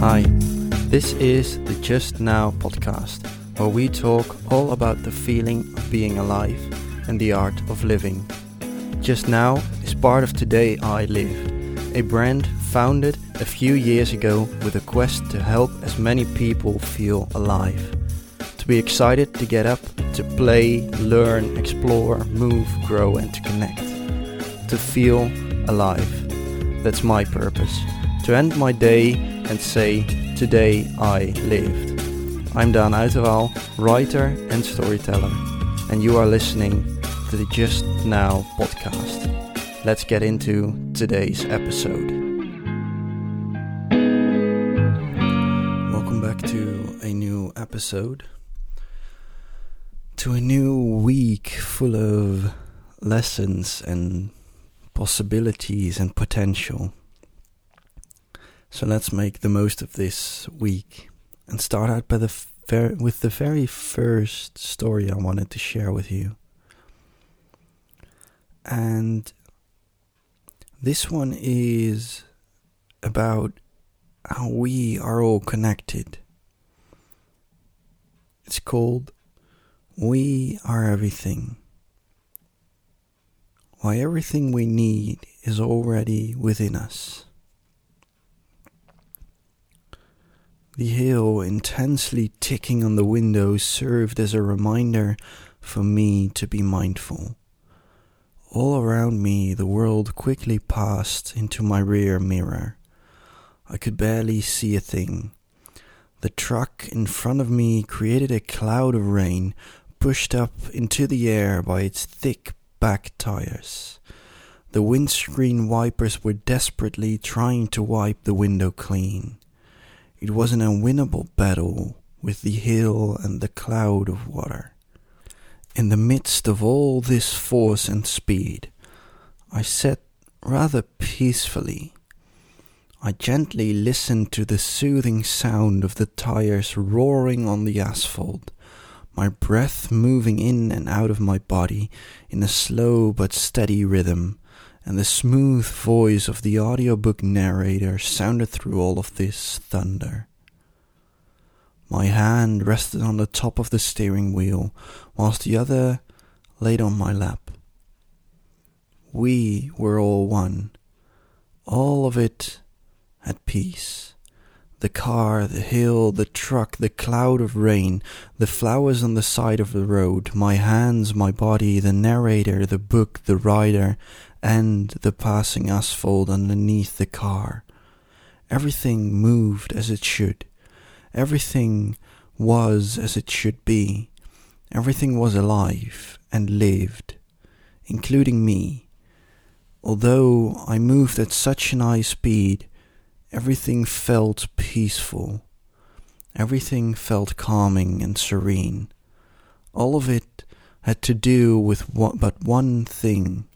Hi, this is the Just Now podcast, where we talk all about the feeling of being alive and the art of living. Just Now is part of Today I Lived, a brand founded a few years ago with a quest to help as many people feel alive. To be excited to get up, to play, learn, explore, move, grow, and to connect. To feel alive. That's my purpose. To end my day and say, Today I lived. I'm Dan Uiterwaal, writer and storyteller, and you are listening to the Just Now podcast. Let's get into today's episode. Welcome back to a new episode, to a new week full of lessons and possibilities and potential. So let's make the most of this week and start out by the with the very first story I wanted to share with you. And this one is about how we are all connected. It's called We Are Everything. Why everything we need is already within us. The hail intensely ticking on the window served as a reminder for me to be mindful. All around me, the world quickly passed into my rear mirror. I could barely see a thing. The truck in front of me created a cloud of rain pushed up into the air by its thick back tires. The windscreen wipers were desperately trying to wipe the window clean. It was an unwinnable battle with the hill and the cloud of water. In the midst of all this force and speed, I sat rather peacefully. I gently listened to the soothing sound of the tires roaring on the asphalt, my breath moving in and out of my body in a slow but steady rhythm, and the smooth voice of the audiobook narrator sounded through all of this thunder. My hand rested on the top of the steering wheel, whilst the other laid on my lap. We were all one, all of it at peace. The car, the hill, the truck, the cloud of rain, the flowers on the side of the road, my hands, my body, the narrator, the book, the rider, and the passing asphalt underneath the car. Everything moved as it should. Everything was as it should be. Everything was alive and lived, including me. Although I moved at such an high speed, everything felt peaceful. Everything felt calming and serene. All of it had to do with what, but one thing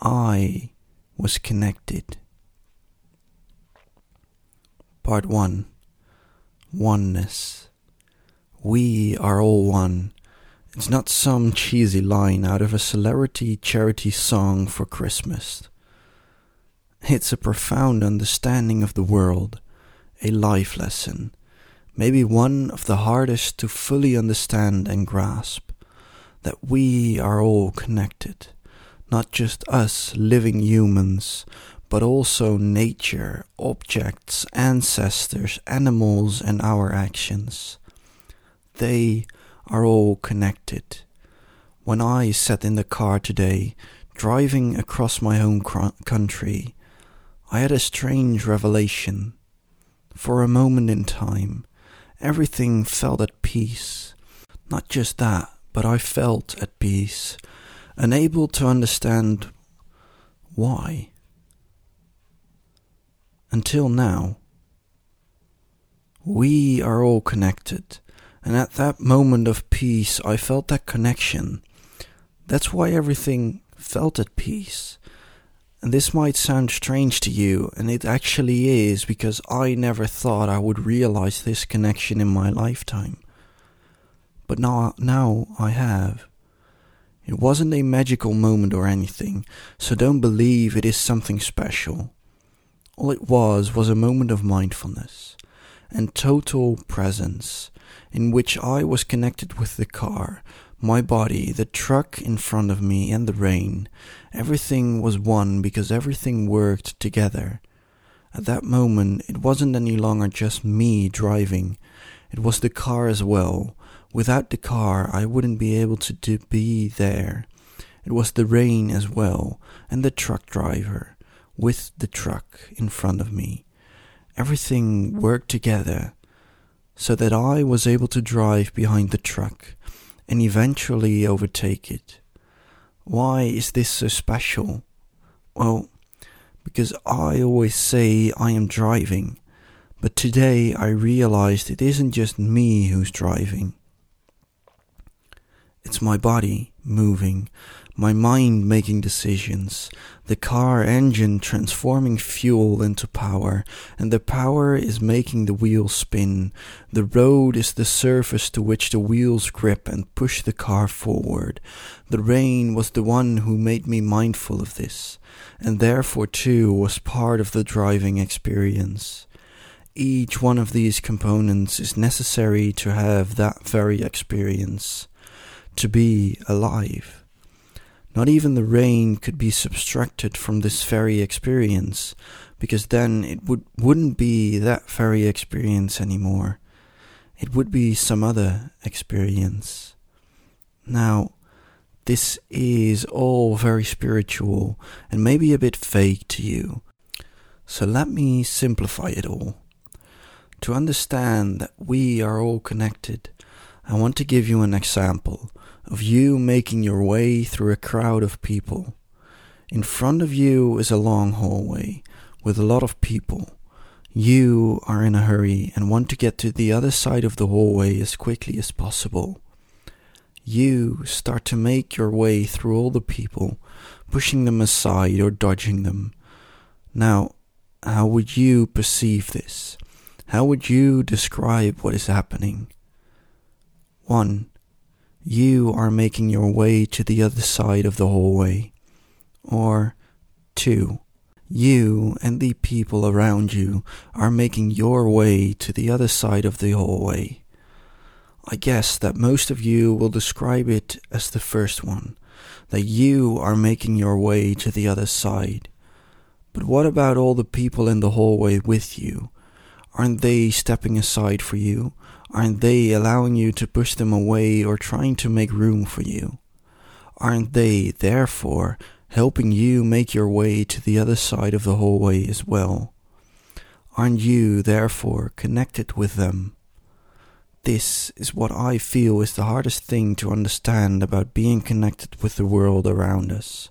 I was connected. Part 1 Oneness. We are all one. It's not some cheesy line out of a celebrity charity song for Christmas. It's a profound understanding of the world, a life lesson, maybe one of the hardest to fully understand and grasp, that we are all connected not just us living humans, but also nature, objects, ancestors, animals, and our actions. They are all connected. When I sat in the car today, driving across my home country, I had a strange revelation. For a moment in time, everything felt at peace. Not just that, but I felt at peace unable to understand why. Until now, we are all connected, and at that moment of peace, I felt that connection. That's why everything felt at peace. And this might sound strange to you, and it actually is because I never thought I would realize this connection in my lifetime. But now, now I have. It wasn't a magical moment or anything, so don't believe it is something special. All it was was a moment of mindfulness, and total presence, in which I was connected with the car, my body, the truck in front of me, and the rain. Everything was one because everything worked together. At that moment, it wasn't any longer just me driving, it was the car as well. Without the car, I wouldn't be able to be there. It was the rain as well, and the truck driver with the truck in front of me. Everything worked together so that I was able to drive behind the truck and eventually overtake it. Why is this so special? Well, because I always say I am driving, but today I realized it isn't just me who's driving. It's my body moving, my mind making decisions, the car engine transforming fuel into power, and the power is making the wheels spin. The road is the surface to which the wheels grip and push the car forward. The rain was the one who made me mindful of this, and therefore too was part of the driving experience. Each one of these components is necessary to have that very experience, to be alive. Not even the rain could be subtracted from this very experience, because then it would, wouldn't be that very experience anymore. It would be some other experience. Now, this is all very spiritual and maybe a bit vague to you. So let me simplify it all. To understand that we are all connected, I want to give you an example of you making your way through a crowd of people. In front of you is a long hallway with a lot of people. You are in a hurry and want to get to the other side of the hallway as quickly as possible. You start to make your way through all the people, pushing them aside or dodging them. Now, how would you perceive this? How would you describe what is happening? 1 you are making your way to the other side of the hallway. Or two, you and the people around you are making your way to the other side of the hallway. I guess that most of you will describe it as the first one, that you are making your way to the other side. But what about all the people in the hallway with you? Aren't they stepping aside for you? Aren't they allowing you to push them away or trying to make room for you? Aren't they, therefore, helping you make your way to the other side of the hallway as well? Aren't you, therefore, connected with them? This is what I feel is the hardest thing to understand about being connected with the world around us.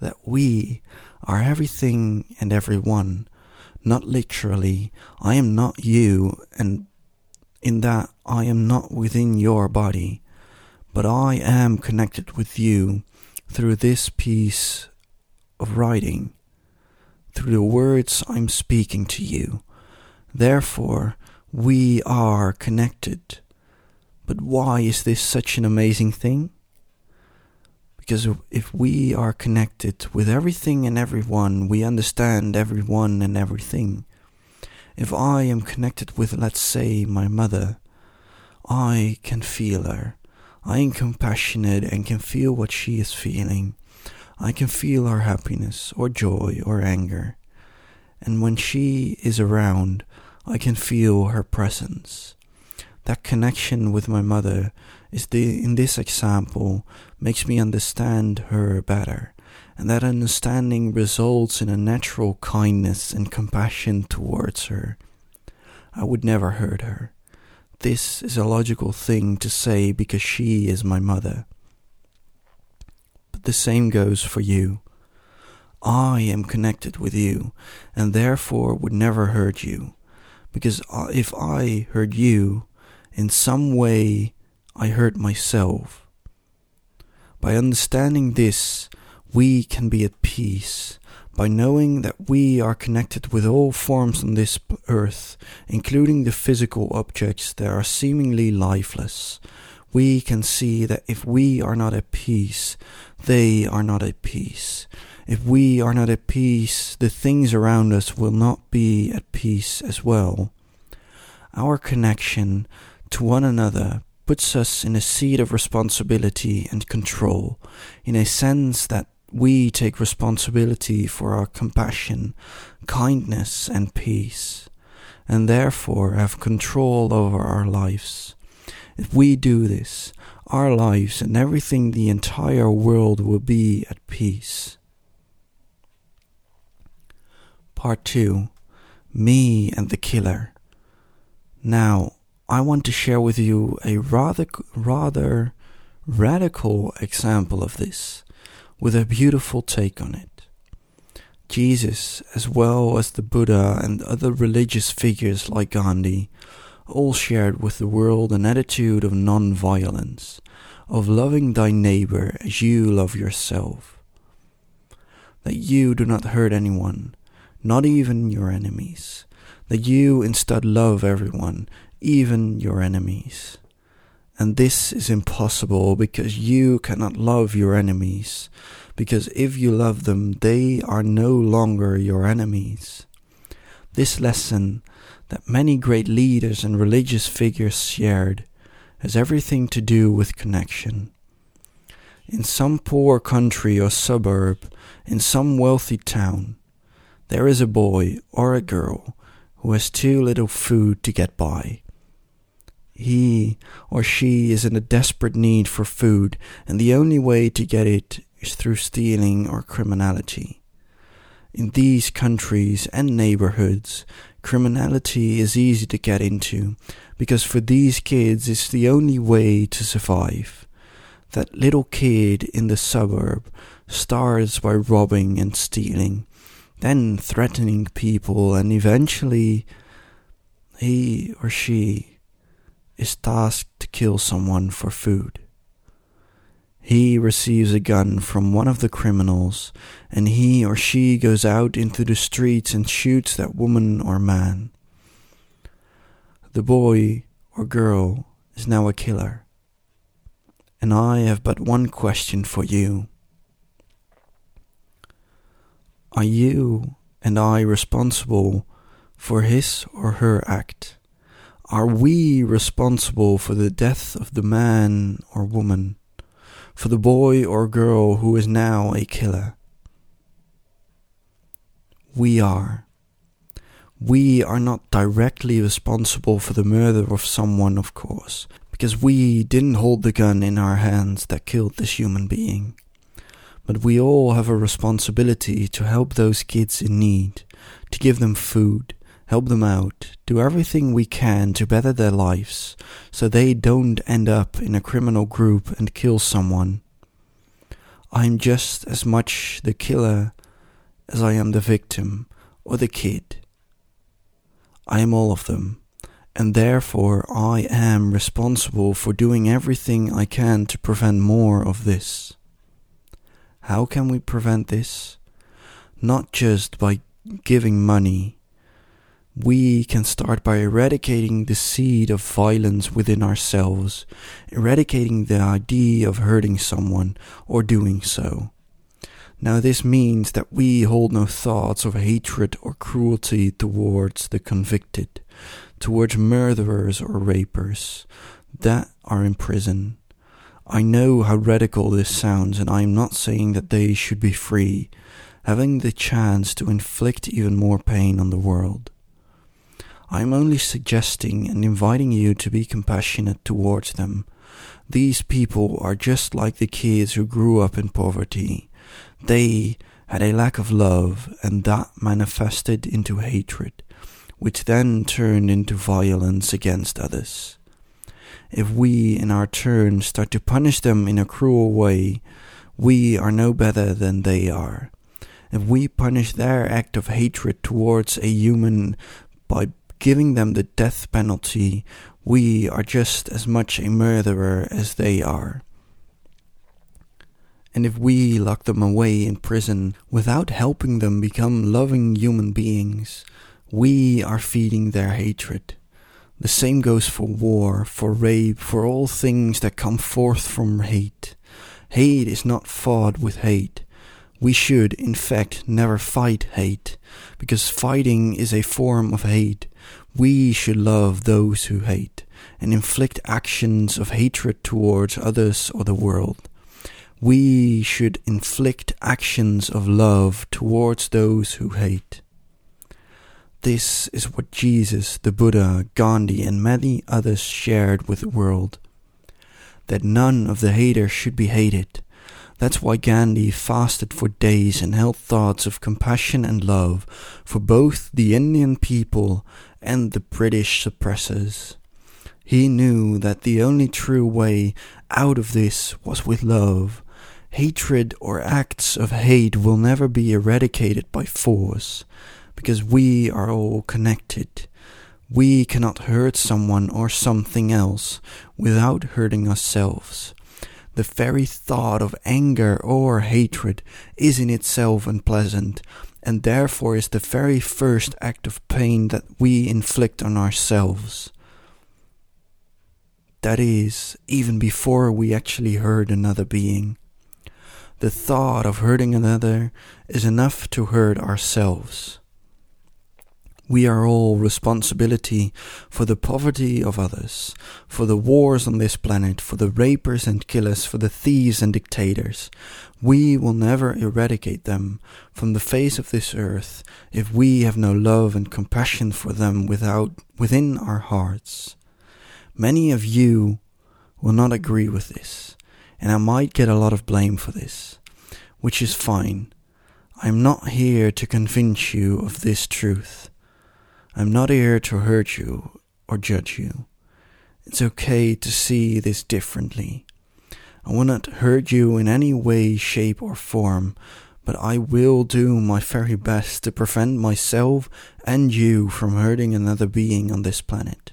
That we are everything and everyone, not literally, I am not you, and in that I am not within your body, but I am connected with you through this piece of writing, through the words I'm speaking to you. Therefore, we are connected. But why is this such an amazing thing? Because if we are connected with everything and everyone, we understand everyone and everything. If I am connected with, let's say, my mother, I can feel her. I am compassionate and can feel what she is feeling. I can feel her happiness or joy or anger. And when she is around, I can feel her presence. That connection with my mother is the, in this example makes me understand her better and that understanding results in a natural kindness and compassion towards her. I would never hurt her. This is a logical thing to say because she is my mother. But the same goes for you. I am connected with you and therefore would never hurt you. Because if I hurt you, in some way I hurt myself. By understanding this, we can be at peace by knowing that we are connected with all forms on this earth, including the physical objects that are seemingly lifeless. We can see that if we are not at peace, they are not at peace. If we are not at peace, the things around us will not be at peace as well. our connection to one another puts us in a seat of responsibility and control, in a sense that we take responsibility for our compassion, kindness, and peace, and therefore have control over our lives. If we do this, our lives and everything the entire world will be at peace. Part 2 Me and the Killer. Now, I want to share with you a rather, rather radical example of this, with a beautiful take on it. Jesus, as well as the Buddha and other religious figures like Gandhi, all shared with the world an attitude of non violence, of loving thy neighbor as you love yourself. That you do not hurt anyone, not even your enemies. That you instead love everyone even your enemies. And this is impossible because you cannot love your enemies, because if you love them, they are no longer your enemies. This lesson that many great leaders and religious figures shared has everything to do with connection. In some poor country or suburb, in some wealthy town, there is a boy or a girl who has too little food to get by he or she is in a desperate need for food, and the only way to get it is through stealing or criminality. In these countries and neighborhoods, criminality is easy to get into because for these kids it's the only way to survive. That little kid in the suburb starts by robbing and stealing, then threatening people, and eventually he or she is tasked to kill someone for food. He receives a gun from one of the criminals, and he or she goes out into the streets and shoots that woman or man. The boy or girl is now a killer. And I have but one question for you. Are you and I responsible for his or her act? Are we responsible for the death of the man or woman, for the boy or girl who is now a killer? We are. We are not directly responsible for the murder of someone, of course, because we didn't hold the gun in our hands that killed this human being. But we all have a responsibility to help those kids in need, to give them food, help them out, do everything we can to better their lives so they don't end up in a criminal group and kill someone. I'm just as much the killer as I am the victim or the kid. I am all of them, and therefore I am responsible for doing everything I can to prevent more of this. How can we prevent this? Not just by giving money we can start by eradicating the seed of violence within ourselves, eradicating the idea of hurting someone or doing so. Now, this means that we hold no thoughts of hatred or cruelty towards the convicted, towards murderers or rapers that are in prison. I know how radical this sounds, and I am not saying that they should be free, having the chance to inflict even more pain on the world. I am only suggesting and inviting you to be compassionate towards them. These people are just like the kids who grew up in poverty. They had a lack of love, and that manifested into hatred, which then turned into violence against others. If we, in our turn, start to punish them in a cruel way, we are no better than they are. If we punish their act of hatred towards a human by giving them the death penalty, we are just as much a murderer as they are. And if we lock them away in prison without helping them become loving human beings, we are feeding their hatred. The same goes for war, for rape, for all things that come forth from hate. Hate is not fought with hate. We should, in fact, never fight hate, because fighting is a form of hate. We should love those who hate and inflict actions of hatred towards others or the world. We should inflict actions of love towards those who hate. This is what Jesus, the Buddha, Gandhi, and many others shared with the world. That none of the haters should be hated. That's why Gandhi fasted for days and held thoughts of compassion and love for both the Indian people and the British suppressors. He knew that the only true way out of this was with love. Hatred or acts of hate will never be eradicated by force because we are all connected. We cannot hurt someone or something else without hurting ourselves. The very thought of anger or hatred is in itself unpleasant, and therefore is the very first act of pain that we inflict on ourselves. That is, even before we actually hurt another being. The thought of hurting another is enough to hurt ourselves. We are all responsibility for the poverty of others, for the wars on this planet, for the rapers and killers, for the thieves and dictators. We will never eradicate them from the face of this earth if we have no love and compassion for them without within our hearts. Many of you will not agree with this, and I might get a lot of blame for this, which is fine. I am not here to convince you of this truth. I'm not here to hurt you or judge you. It's okay to see this differently. I will not hurt you in any way, shape, or form, but I will do my very best to prevent myself and you from hurting another being on this planet.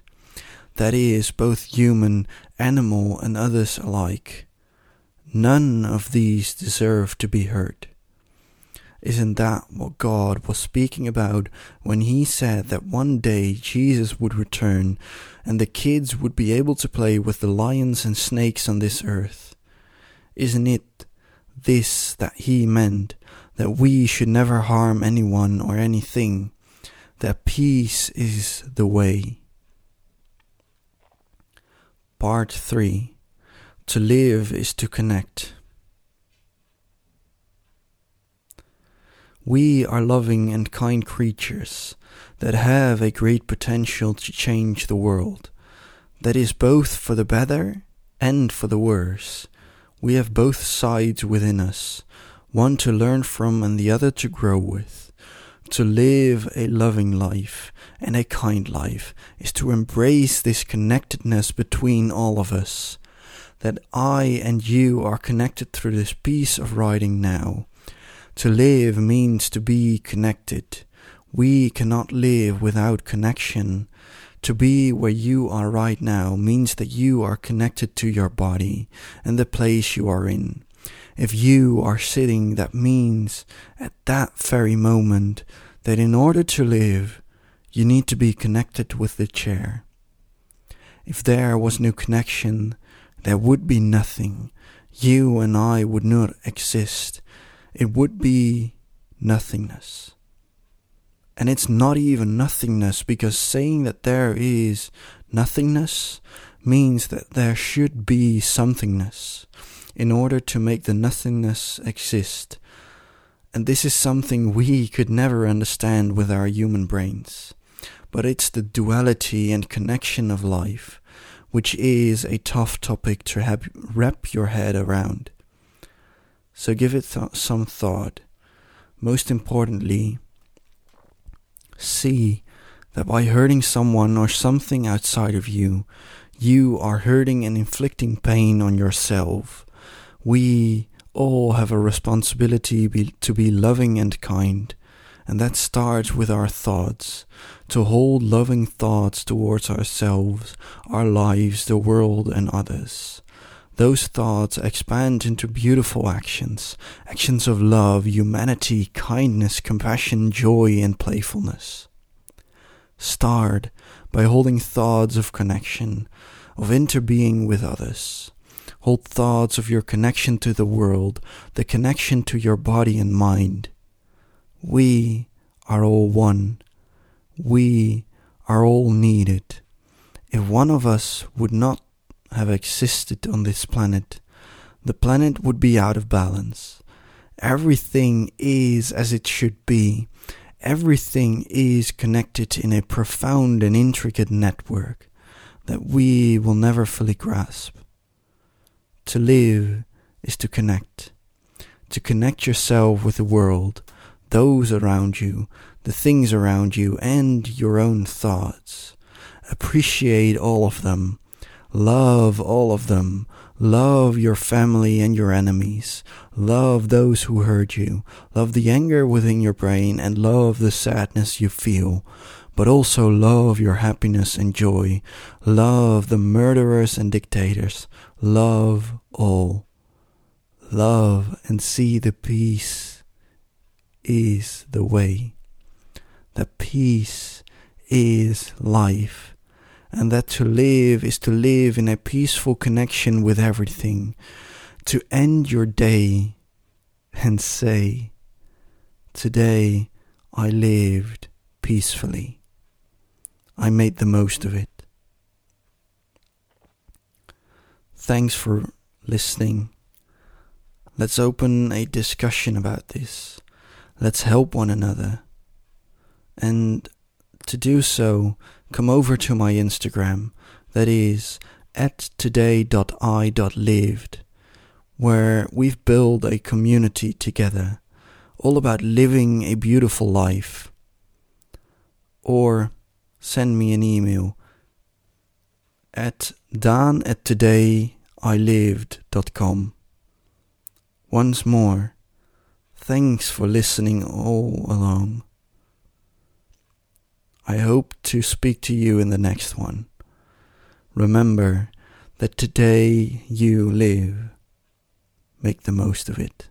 That is, both human, animal, and others alike. None of these deserve to be hurt. Isn't that what God was speaking about when He said that one day Jesus would return and the kids would be able to play with the lions and snakes on this earth? Isn't it this that He meant? That we should never harm anyone or anything? That peace is the way? Part 3 To live is to connect. We are loving and kind creatures that have a great potential to change the world. That is both for the better and for the worse. We have both sides within us, one to learn from and the other to grow with. To live a loving life and a kind life is to embrace this connectedness between all of us. That I and you are connected through this piece of writing now to live means to be connected. We cannot live without connection. To be where you are right now means that you are connected to your body and the place you are in. If you are sitting, that means at that very moment that in order to live, you need to be connected with the chair. If there was no connection, there would be nothing. You and I would not exist it would be nothingness. And it's not even nothingness because saying that there is nothingness means that there should be somethingness in order to make the nothingness exist. And this is something we could never understand with our human brains. But it's the duality and connection of life, which is a tough topic to have, wrap your head around. So give it th- some thought. Most importantly, see that by hurting someone or something outside of you, you are hurting and inflicting pain on yourself. We all have a responsibility be, to be loving and kind, and that starts with our thoughts, to hold loving thoughts towards ourselves, our lives, the world, and others those thoughts expand into beautiful actions, actions of love, humanity, kindness, compassion, joy, and playfulness. Start by holding thoughts of connection, of interbeing with others. Hold thoughts of your connection to the world, the connection to your body and mind. We are all one. We are all needed. If one of us would not have existed on this planet, the planet would be out of balance. Everything is as it should be. Everything is connected in a profound and intricate network that we will never fully grasp. To live is to connect. To connect yourself with the world, those around you, the things around you, and your own thoughts. Appreciate all of them. Love all of them. Love your family and your enemies. Love those who hurt you. Love the anger within your brain and love the sadness you feel. But also love your happiness and joy. Love the murderers and dictators. Love all. Love and see the peace is the way. The peace is life and that to live is to live in a peaceful connection with everything, to end your day and say, Today I lived peacefully. I made the most of it. Thanks for listening. Let's open a discussion about this. Let's help one another. And to do so, come over to my Instagram, that is at today.i.lived, where we've built a community together, all about living a beautiful life. Or send me an email at dan at todayilived.com. Once more, thanks for listening all along. I hope to speak to you in the next one. Remember that today you live. Make the most of it.